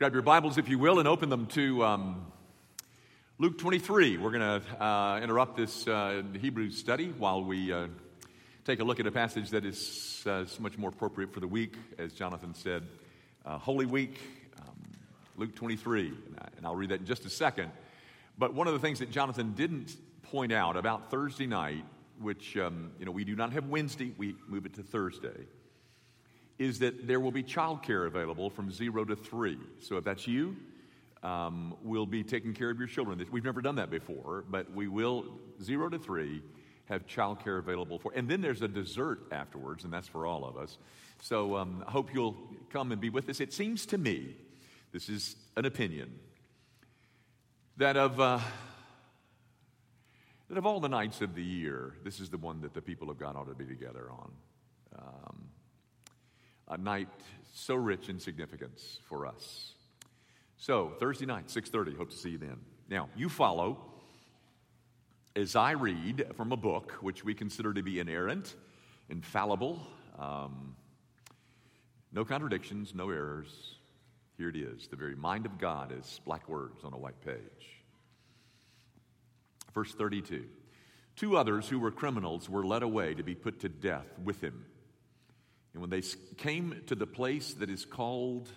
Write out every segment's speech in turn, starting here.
Grab your Bibles, if you will, and open them to um, Luke 23. We're going to uh, interrupt this uh, Hebrew study while we uh, take a look at a passage that is uh, so much more appropriate for the week, as Jonathan said, uh, Holy Week, um, Luke 23. And, I, and I'll read that in just a second. But one of the things that Jonathan didn't point out about Thursday night, which, um, you know, we do not have Wednesday, we move it to Thursday is that there will be childcare available from zero to three. So if that's you, um, we'll be taking care of your children. We've never done that before, but we will, zero to three, have childcare available for. And then there's a dessert afterwards, and that's for all of us. So um, I hope you'll come and be with us. It seems to me, this is an opinion, that of. Uh, that of all the nights of the year, this is the one that the people of God ought to be together on. Um, a night so rich in significance for us. So, Thursday night, 6:30, hope to see you then. Now, you follow as I read from a book which we consider to be inerrant, infallible, um, no contradictions, no errors. Here it is, the very mind of God is black words on a white page. Verse 32. Two others who were criminals were led away to be put to death with him. And when they came to the place that is called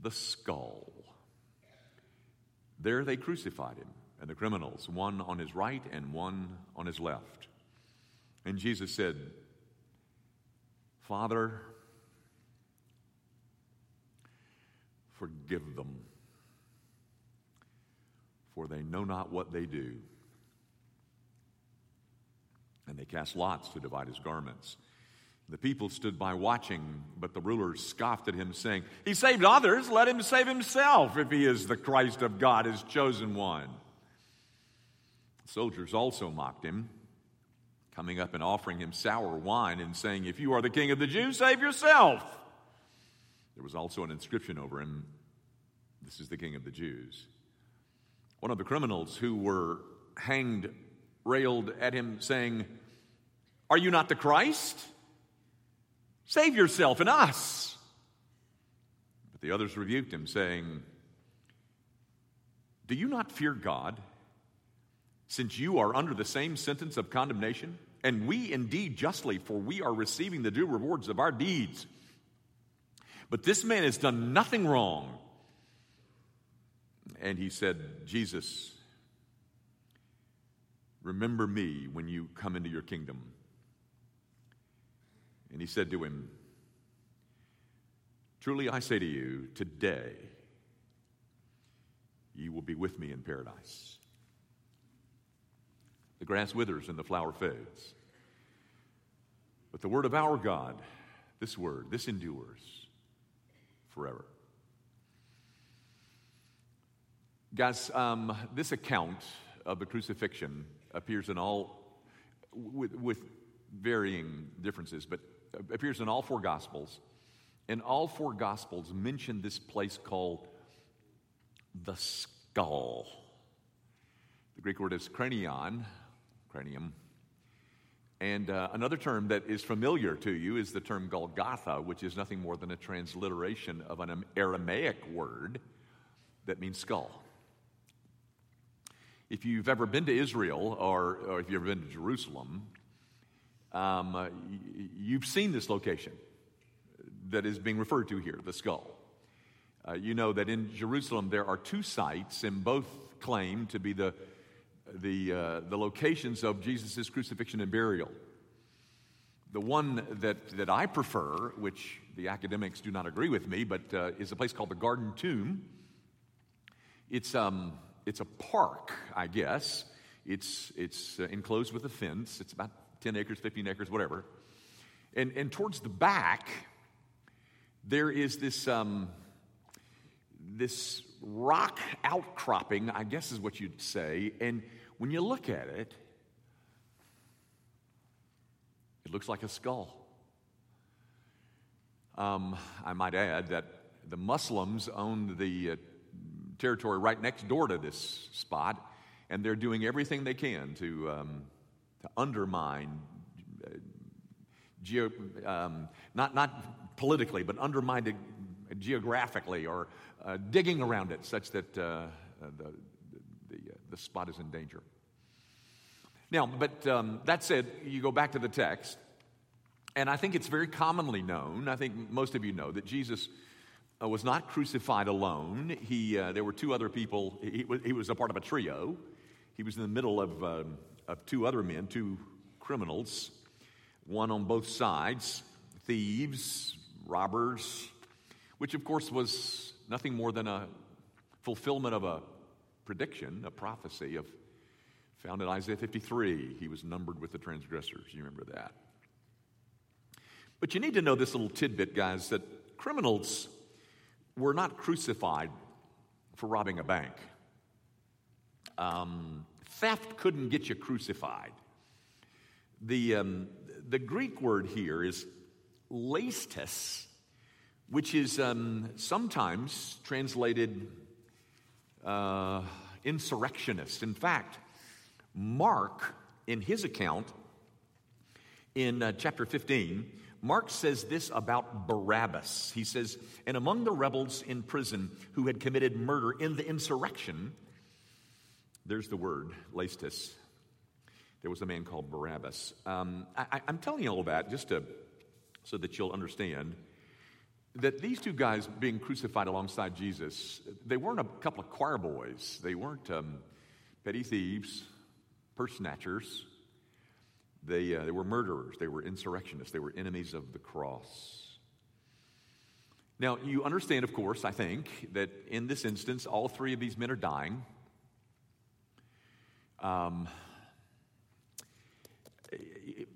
the skull, there they crucified him and the criminals, one on his right and one on his left. And Jesus said, Father, forgive them, for they know not what they do. And they cast lots to divide his garments. The people stood by watching, but the rulers scoffed at him, saying, He saved others, let him save himself if he is the Christ of God, his chosen one. The soldiers also mocked him, coming up and offering him sour wine and saying, If you are the king of the Jews, save yourself. There was also an inscription over him This is the king of the Jews. One of the criminals who were hanged railed at him, saying, Are you not the Christ? Save yourself and us. But the others rebuked him, saying, Do you not fear God, since you are under the same sentence of condemnation? And we indeed justly, for we are receiving the due rewards of our deeds. But this man has done nothing wrong. And he said, Jesus, remember me when you come into your kingdom. And he said to him, Truly I say to you, today you will be with me in paradise. The grass withers and the flower fades. But the word of our God, this word, this endures forever. Guys, um, this account of the crucifixion appears in all, with, with varying differences, but appears in all four Gospels. And all four Gospels mention this place called the skull. The Greek word is cranion, cranium. And uh, another term that is familiar to you is the term Golgotha, which is nothing more than a transliteration of an Aramaic word that means skull. If you've ever been to Israel or, or if you've ever been to Jerusalem, um, uh, you've seen this location that is being referred to here, the skull. Uh, you know that in Jerusalem there are two sites, and both claim to be the, the, uh, the locations of Jesus' crucifixion and burial. The one that, that I prefer, which the academics do not agree with me, but uh, is a place called the Garden Tomb. It's, um, it's a park, I guess. It's, it's uh, enclosed with a fence. It's about 10 acres, 15 acres, whatever. And, and towards the back, there is this, um, this rock outcropping, I guess is what you'd say. And when you look at it, it looks like a skull. Um, I might add that the Muslims own the uh, territory right next door to this spot, and they're doing everything they can to um, to undermine, uh, geo, um, not, not politically, but undermine geographically or uh, digging around it such that uh, the, the, uh, the, spot is in danger. Now, but um, that said, you go back to the text, and I think it's very commonly known, I think most of you know, that Jesus uh, was not crucified alone. He, uh, there were two other people, he, he, was a part of a trio. He was in the middle of, um, of two other men, two criminals, one on both sides thieves, robbers, which of course was nothing more than a fulfillment of a prediction, a prophecy of found in Isaiah 53. He was numbered with the transgressors. You remember that. But you need to know this little tidbit, guys, that criminals were not crucified for robbing a bank. Um, theft couldn't get you crucified. The, um, the Greek word here is lastus, which is um, sometimes translated uh, insurrectionist. In fact, Mark, in his account in uh, chapter 15, Mark says this about Barabbas. He says, And among the rebels in prison who had committed murder in the insurrection, there's the word, lastus. There was a man called Barabbas. Um, I, am telling you all that just to so that you'll understand that these two guys being crucified alongside Jesus, they weren't a couple of choir boys. They weren't um, petty thieves, purse snatchers. They, uh, they were murderers. They were insurrectionists. They were enemies of the cross. Now, you understand, of course, I think, that in this instance, all three of these men are dying. Um,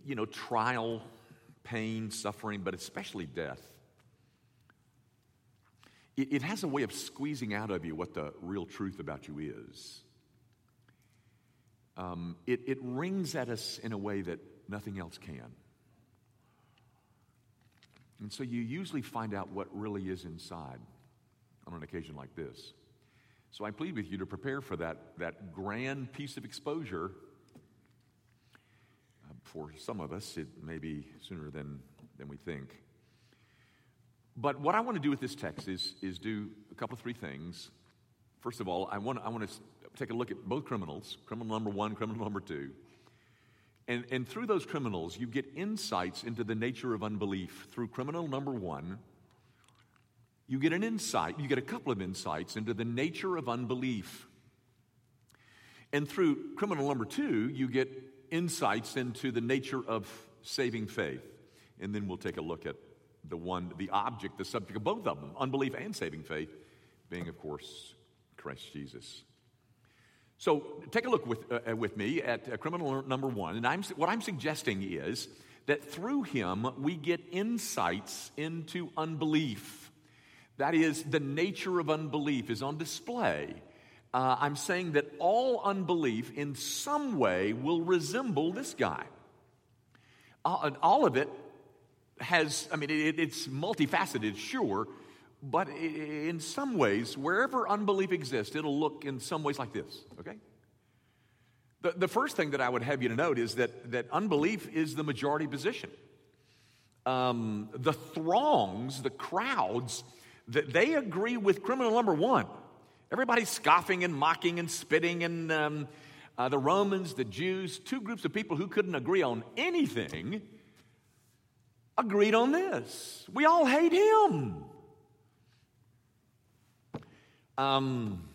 you know, trial pain, suffering, but especially death. It, it has a way of squeezing out of you what the real truth about you is. Um, it, it rings at us in a way that nothing else can. And so you usually find out what really is inside on an occasion like this. So I plead with you to prepare for that, that grand piece of exposure uh, for some of us, it may be sooner than, than we think. But what I want to do with this text is, is do a couple, three things. First of all, I want, I want to take a look at both criminals criminal number one, criminal number two. And, and through those criminals, you get insights into the nature of unbelief. Through criminal number one, you get an insight, you get a couple of insights into the nature of unbelief. And through criminal number two, you get insights into the nature of saving faith. And then we'll take a look at the one, the object, the subject of both of them, unbelief and saving faith, being, of course, Christ Jesus. So take a look with, uh, uh with me at uh, criminal number one. And I'm, what I'm suggesting is that through him we get insights into unbelief. That is, the nature of unbelief is on display uh, I'm saying that all unbelief in some way will resemble this guy. Uh, all of it has, I mean, it, it's multifaceted, sure, but in some ways, wherever unbelief exists, it'll look in some ways like this, okay? The, the first thing that I would have you to note is that, that unbelief is the majority position. Um, the throngs, the crowds, they agree with criminal number one. Everybody's scoffing and mocking and spitting, and um, uh, the Romans, the Jews, two groups of people who couldn't agree on anything, agreed on this. We all hate him. Um,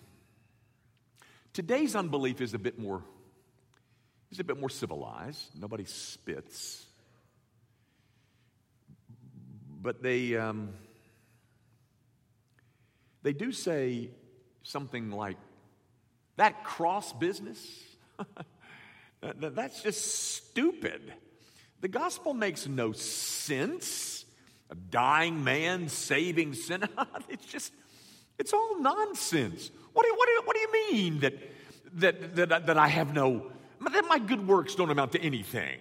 today's unbelief is a bit more is a bit more civilized. Nobody spits, but they um, they do say something like, that cross business? That's just stupid. The gospel makes no sense. A dying man saving sin. it's just, it's all nonsense. What do, you, what, do you, what do you mean that, that, that, that I have no, that my good works don't amount to anything?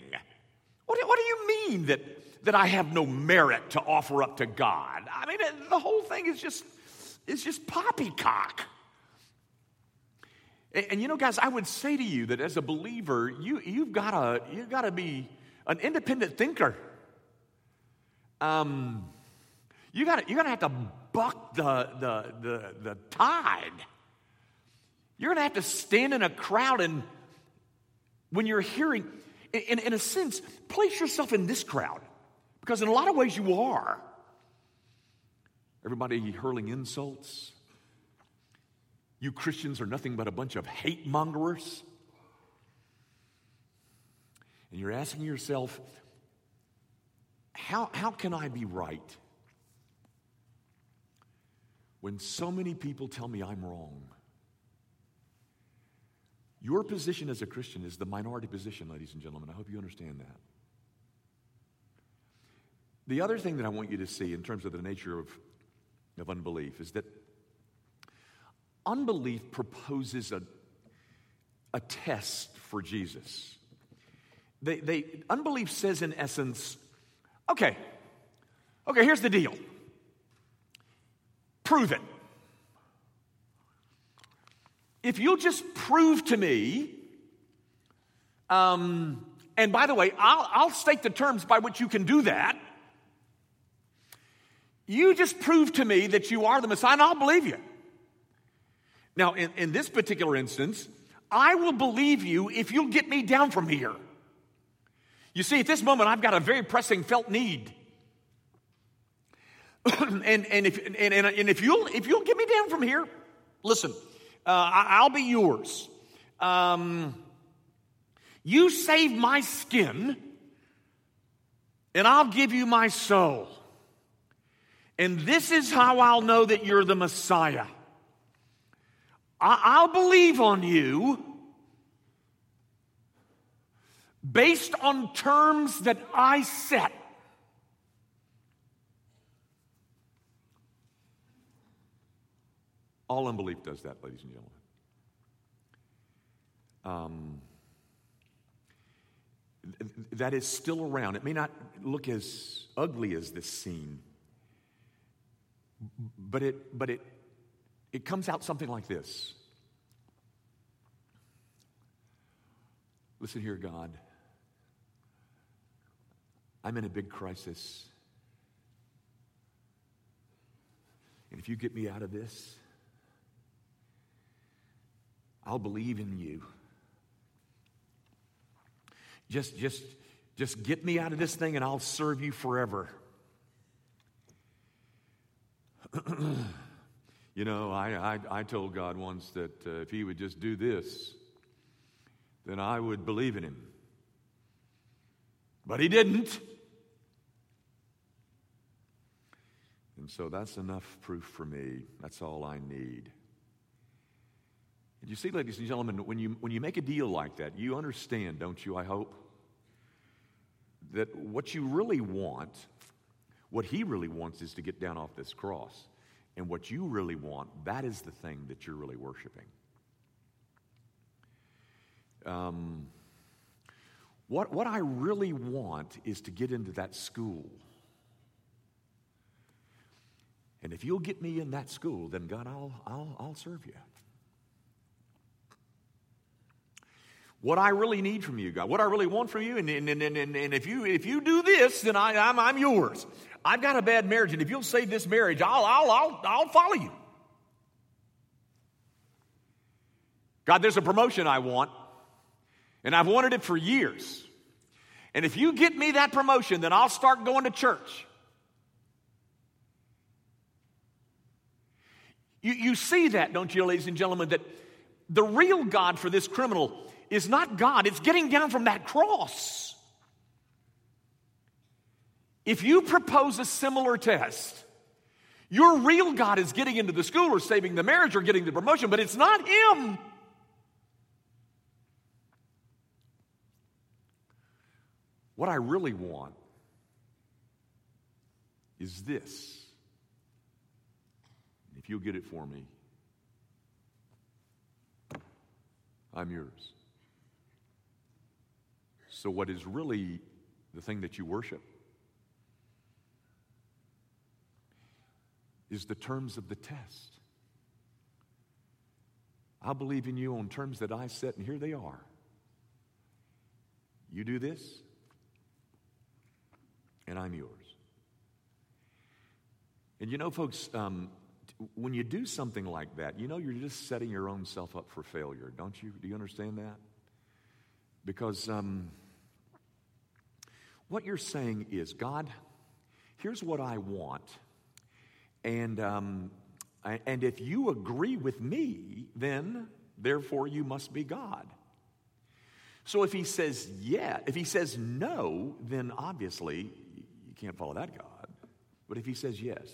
What do, what do you mean that, that I have no merit to offer up to God? I mean, the whole thing is just, is just poppycock. And, and, you know, guys, I would say to you that as a believer, you, you've got to you've gotta be an independent thinker. Um, you got you got to have to buck the, the, the, the tide. You're going to have to stand in a crowd and when you're hearing, in, in a sense, place yourself in this crowd because in a lot of ways you are. Everybody hurling insults. You Christians are nothing but a bunch of hate mongers. And you're asking yourself, how, how can I be right when so many people tell me I'm wrong? Your position as a Christian is the minority position, ladies and gentlemen. I hope you understand that. The other thing that I want you to see in terms of the nature of, of unbelief is that unbelief proposes a, a test for Jesus. They, they, unbelief says, in essence, okay, okay, here's the deal. Prove it. If you'll just prove to me, um, and by the way, I'll, I'll state the terms by which you can do that. You just prove to me that you are the Messiah, and I'll believe you. Now, in, in this particular instance, I will believe you if you'll get me down from here. You see, at this moment, I've got a very pressing felt need. and, and, if, and, and, and, if, you'll, if you'll get me down from here, listen, uh, I'll be yours. Um, you save my skin, and I'll give you my soul. And this is how I'll know that you're the Messiah. I'll believe on you based on terms that I set. All unbelief does that, ladies and gentlemen. Um, that is still around. It may not look as ugly as this scene, but it, but it, it comes out something like this. Listen here, God. I'm in a big crisis. And if you get me out of this, I'll believe in you. Just, just, just get me out of this thing and I'll serve you forever. You know, I, I, I, told God once that uh, if He would just do this, then I would believe in Him. But He didn't. And so that's enough proof for me. That's all I need. And you see, ladies and gentlemen, when you, when you make a deal like that, you understand, don't you, I hope, that what you really want, what he really wants is to get down off this cross. And what you really want, that is the thing that you're really worshiping. Um, what, what I really want is to get into that school and if you'll get me in that school, then God, I'll, I'll, I'll serve you. What I really need from you, God, what I really want from you, and, and, and, and, and if, you, if you do this, then I, I'm, I'm yours. I've got a bad marriage, and if you'll save this marriage, I'll, I'll, I'll, I'll follow you. God, there's a promotion I want, and I've wanted it for years. And if you get me that promotion, then I'll start going to church. You, you see that, don't you, ladies and gentlemen, that the real God for this criminal is not God, it's getting down from that cross. If you propose a similar test, your real God is getting into the school or saving the marriage or getting the promotion, but it's not Him. What I really want is this if you'll get it for me, I'm yours. So, what is really the thing that you worship is the terms of the test. I believe in you on terms that I set, and here they are. You do this, and I'm yours. And you know, folks, um, when you do something like that, you know you're just setting your own self up for failure, don't you? Do you understand that? Because um, what you're saying is, God, here's what I want. And, um, and if you agree with me, then therefore you must be God. So if he says yeah, if he says no, then obviously you can't follow that God. But if he says yes,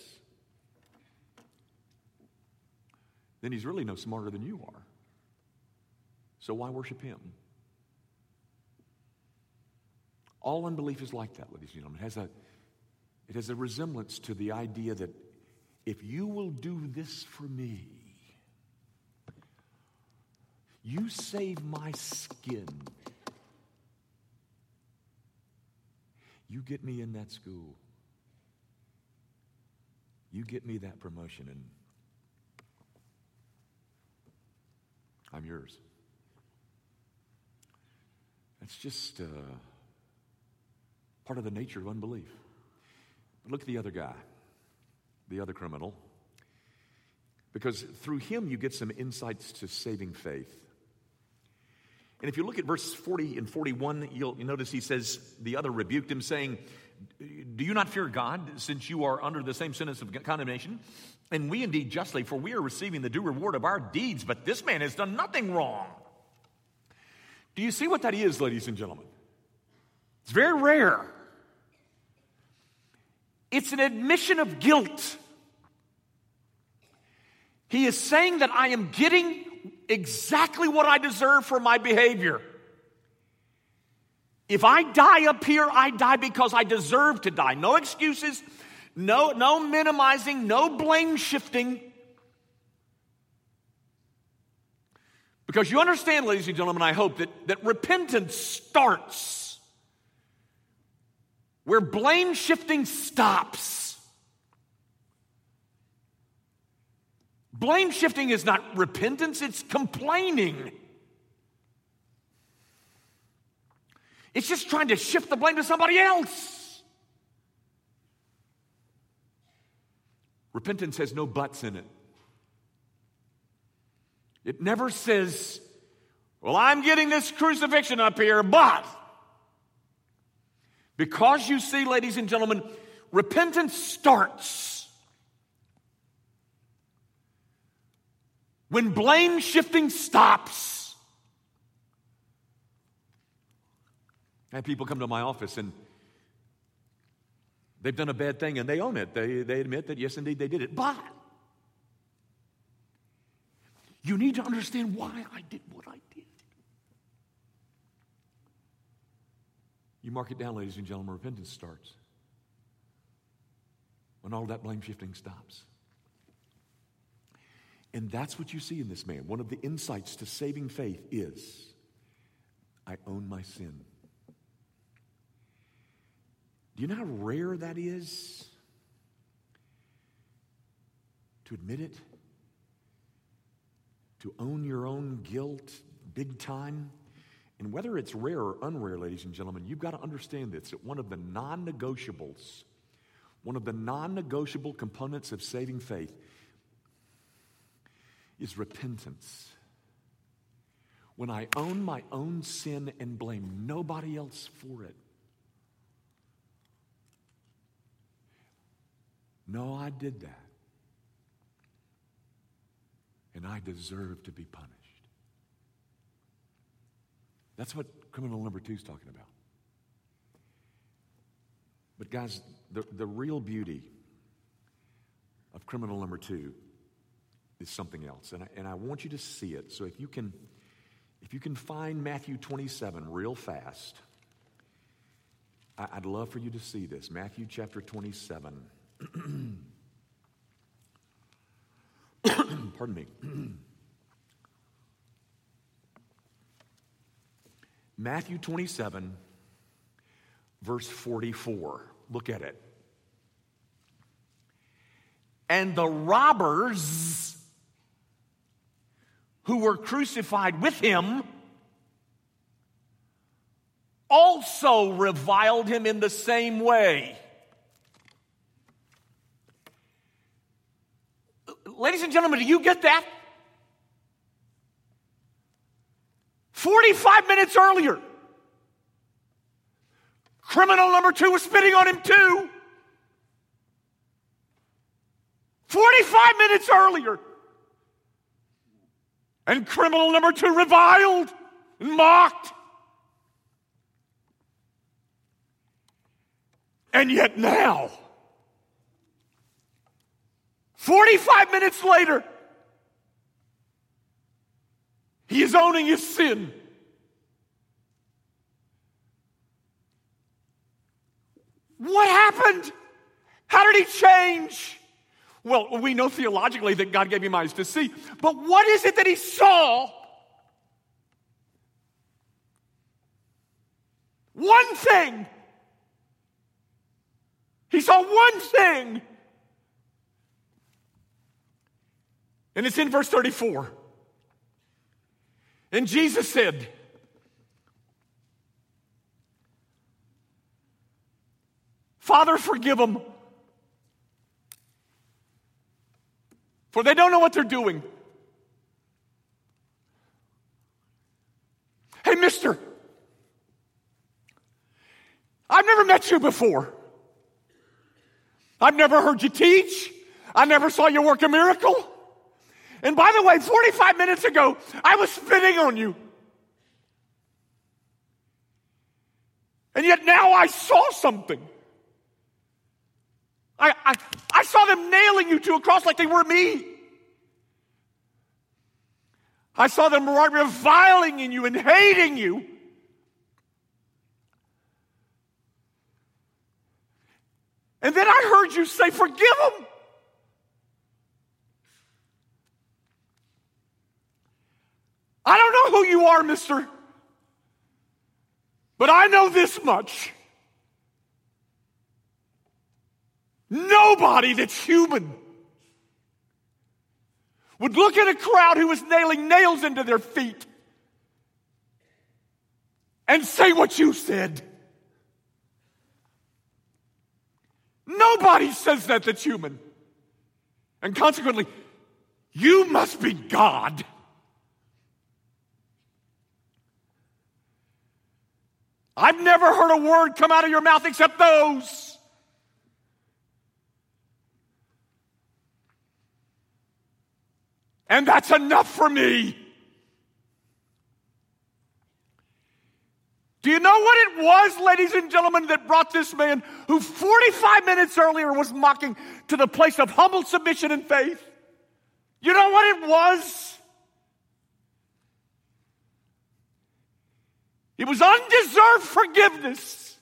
then he's really no smarter than you are. So why worship him? All unbelief is like that, ladies and gentlemen. It has a, it has a resemblance to the idea that if you will do this for me, you save my skin. You get me in that school. You get me that promotion, and I'm yours. That's just uh, part of the nature of unbelief. But look at the other guy, the other criminal. Because through him, you get some insights to saving faith. And if you look at verse 40 and 41, you'll, notice he says, the other rebuked him, saying, Do you not fear God, since you are under the same sentence of condemnation? And we indeed justly, for we are receiving the due reward of our deeds, but this man has done nothing wrong. Do you see what that is, ladies and gentlemen? It's very rare. It's an admission of guilt. He is saying that I am getting exactly what I deserve for my behavior. If I die up here, I die because I deserve to die. No excuses, no, no minimizing, no blame shifting. Because you understand, ladies and gentlemen, I hope that, that repentance starts where blame shifting stops. Blame shifting is not repentance, it's complaining. It's just trying to shift the blame to somebody else. Repentance has no buts in it. It never says, Well, I'm getting this crucifixion up here, but. Because you see, ladies and gentlemen, repentance starts when blame shifting stops. Have people come to my office and they've done a bad thing and they own it. They, they admit that, yes, indeed, they did it. But you need to understand why I did what I did. You mark it down, ladies and gentlemen, repentance starts when all that blame shifting stops. And that's what you see in this man. One of the insights to saving faith is I own my sin. Do you know how rare that is to admit it? To own your own guilt big time? And whether it's rare or unrare, ladies and gentlemen, you've got to understand this that one of the non negotiables, one of the non negotiable components of saving faith is repentance. When I own my own sin and blame nobody else for it. No, I did that. And I deserve to be punished. That's what criminal number two is talking about. But, guys, the, the real beauty of criminal number two is something else. And I, and I want you to see it. So if you can, if you can find Matthew 27 real fast, I, I'd love for you to see this. Matthew chapter 27. Pardon me. Matthew 27, verse 44. Look at it. And the robbers who were crucified with him also reviled him in the same way. Ladies and gentlemen, do you get that? 45 minutes earlier, criminal number two was spitting on him too. 45 minutes earlier. And criminal number two reviled and mocked. And yet now, 45 minutes later, he is owning his sin. What happened? How did he change? Well, we know theologically that God gave him eyes to see, but what is it that he saw? One thing. He saw one thing. And it's in verse 34. And Jesus said, Father, forgive them, for they don't know what they're doing. Hey, mister, I've never met you before. I've never heard you teach. I never saw you work a miracle. And by the way, 45 minutes ago, I was spitting on you. And yet now I saw something. I, I, I, saw them nailing you to a cross like they were me. I saw them reviling in you and hating you. And then I heard you say, Forgive them. I don't know who you are, mister, but I know this much. Nobody that's human would look at a crowd who was nailing nails into their feet and say what you said. Nobody says that that's human. And consequently, you must be God. I've never heard a word come out of your mouth except those. And that's enough for me. Do you know what it was, ladies and gentlemen, that brought this man who 45 minutes earlier was mocking to the place of humble submission and faith? You know what it was? It was undeserved forgiveness.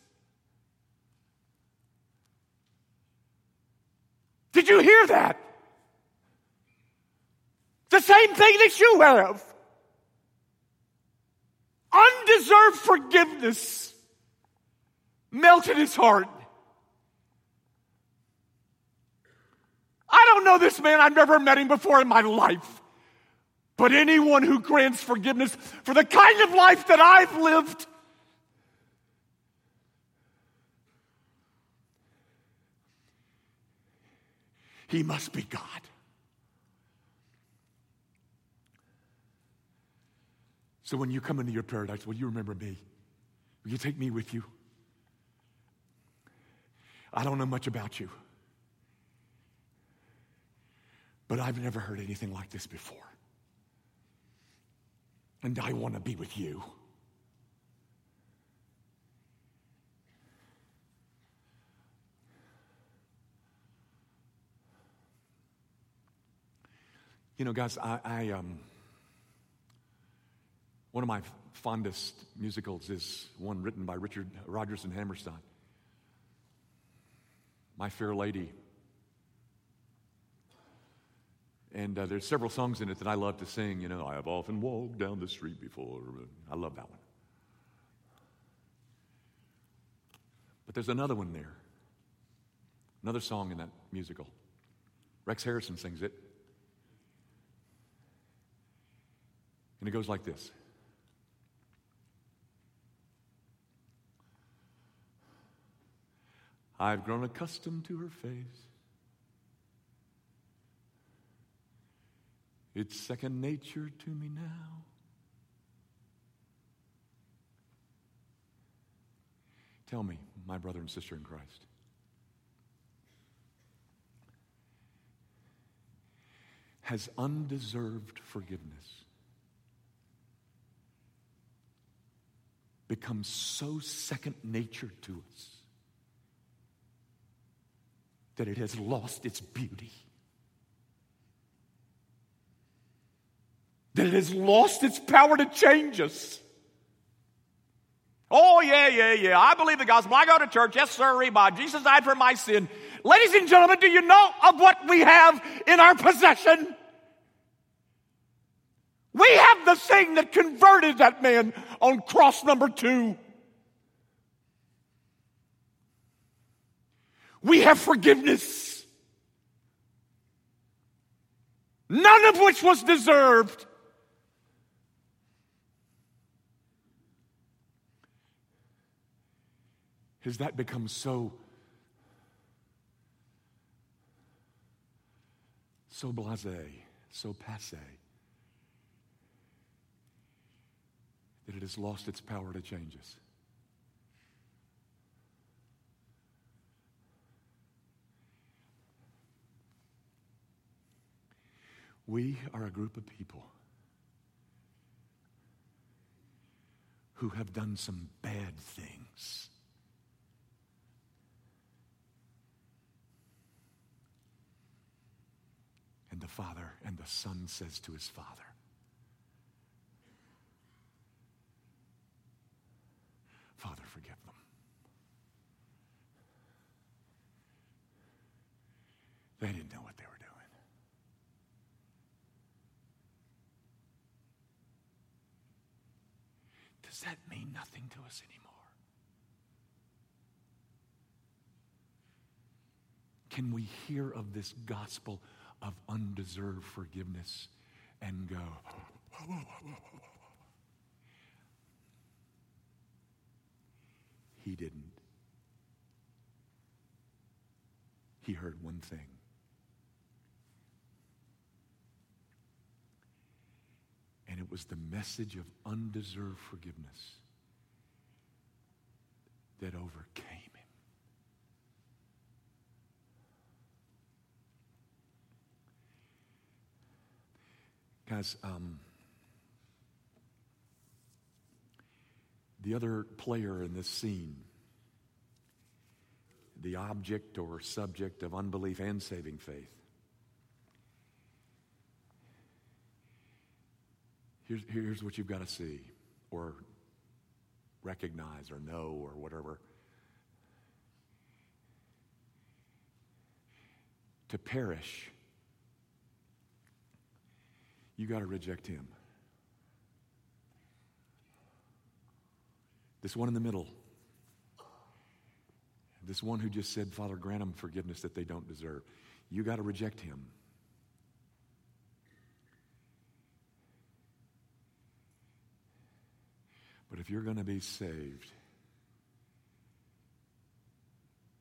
Did you hear that? The same thing that you have. Undeserved forgiveness melted his heart. I don't know this man. I've never met him before in my life. But anyone who grants forgiveness for the kind of life that I've lived, he must be God. So when you come into your paradise, will you remember me? Will you take me with you? I don't know much about you, but I've never heard anything like this before and I want to be with you. You know, guys, I, I um, one of my fondest musicals is one written by Richard Rodgers and Hammerstein. My Fair Lady And uh, there's several songs in it that I love to sing. You know, I have often walked down the street before. I love that one. But there's another one there. Another song in that musical. Rex Harrison sings it. And it goes like this I've grown accustomed to her face. It's second nature to me now. Tell me, my brother and sister in Christ. Has undeserved forgiveness become so second nature to us that it has lost its beauty? That it has lost its power to change us? Oh, yeah, yeah, yeah. I believe the gospel. I go to church. Yes, sir. By Jesus died for my sin. Ladies and gentlemen, do you know of what we have in our possession? We have the thing that converted that man on cross number two. We have forgiveness, none of which was deserved. has that become so so blasé, so passe, that it has lost its power to change us. We are a group of people who have done some bad things. And the Father and the Son says to his Father, Father, forgive them. They didn't know what they were doing. Does that nothing to us anymore? Can we hear of this gospel of undeserved forgiveness and go, he didn't. He heard one thing. And it was the message of undeserved forgiveness that overcame him. Guys, um, the other player in this scene, the object or subject of unbelief and saving faith, here's, here's what you've got to see or recognize or know or whatever. To perish you got to reject him. This one in the middle, this one who just said, Father, grant them forgiveness that they don't deserve. You got to reject him. But if you're going to be saved,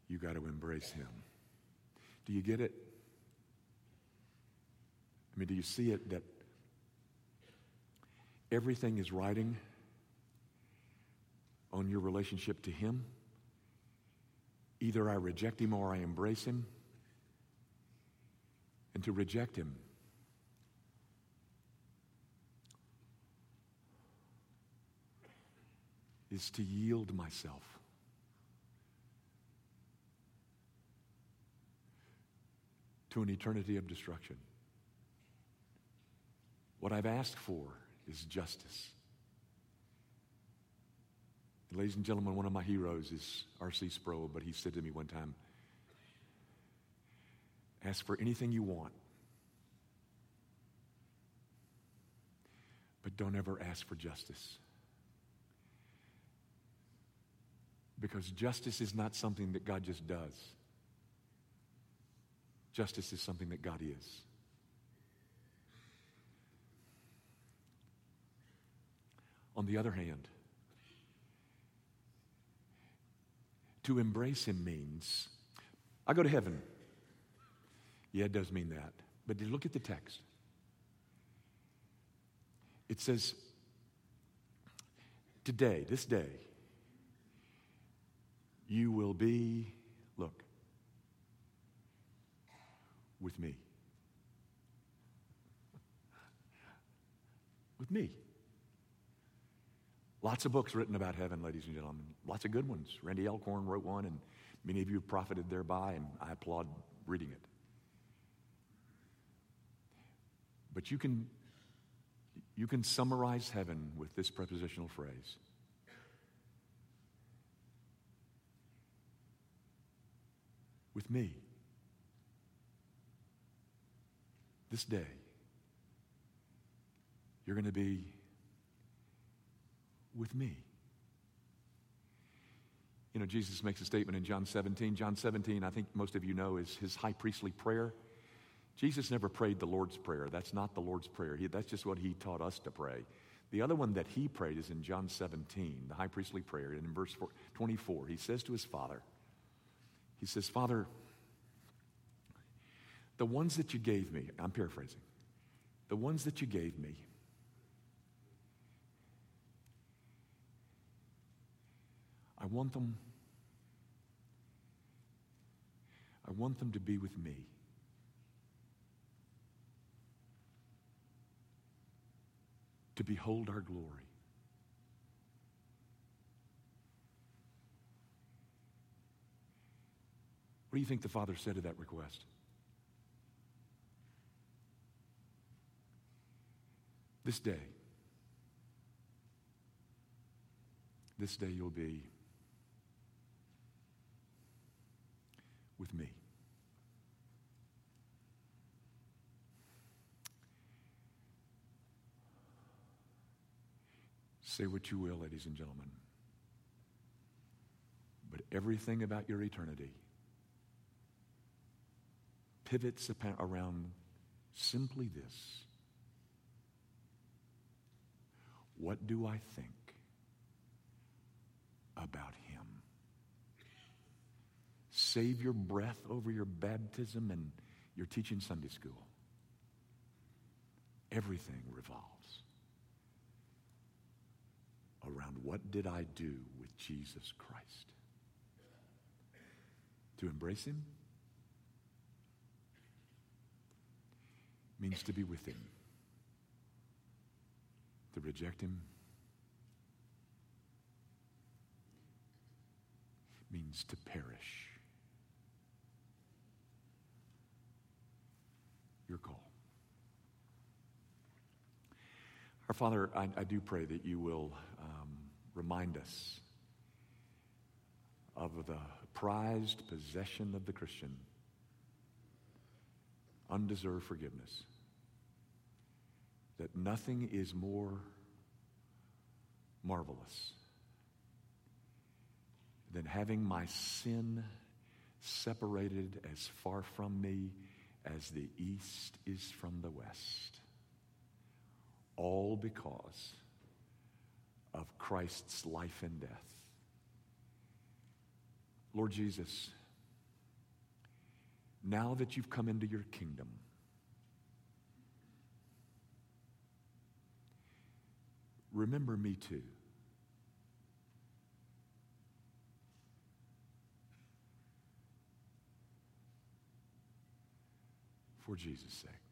you got to embrace him. Do you get it? I mean, do you see it that everything is riding on your relationship to Him. Either I reject Him or I embrace Him. And to reject Him is to yield myself. To an eternity of destruction. What I've asked for is justice. Ladies and gentlemen, one of my heroes is R.C. Sproul, but he said to me one time, Ask for anything you want, but don't ever ask for justice. Because justice is not something that God just does, justice is something that God is. On the other hand, to embrace him means I go to heaven. Yeah, it does mean that. But look at the text. It says, Today, this day, you will be, look, with me. With me. Lots of books written about heaven, ladies and gentlemen. Lots of good ones. Randy Alcorn wrote one, and many of you have profited thereby, and I applaud reading it. But you can, you can summarize heaven with this prepositional phrase with me. This day, you're going to be with me. You know, Jesus makes a statement in John 17. John 17, I think most of you know, is his high priestly prayer. Jesus never prayed the Lord's Prayer. That's not the Lord's Prayer. He, that's just what he taught us to pray. The other one that he prayed is in John 17, the high priestly prayer. And in verse 24, he says to his Father, He says, Father, the ones that you gave me, I'm paraphrasing, the ones that you gave me, I want them I want them to be with me. To behold our glory. What do you think the Father said to that request? This day, this day you'll be with me. Say what you will, ladies and gentlemen. But everything about your eternity pivots around simply this What do I think about Him? Save your breath over your baptism and your teaching Sunday school. Everything revolves around what did I do with Jesus Christ? To embrace Him means to be with Him. To reject Him means to perish. your call. Our Father, I, I do pray that you will um, remind us of the prized possession of the Christian undeserved forgiveness. That nothing is more marvelous than having my sin separated as far from me as the east is from the west. All because of Christ's life and death. Lord Jesus, now that you've come into your kingdom, remember me too. for Jesus' sake.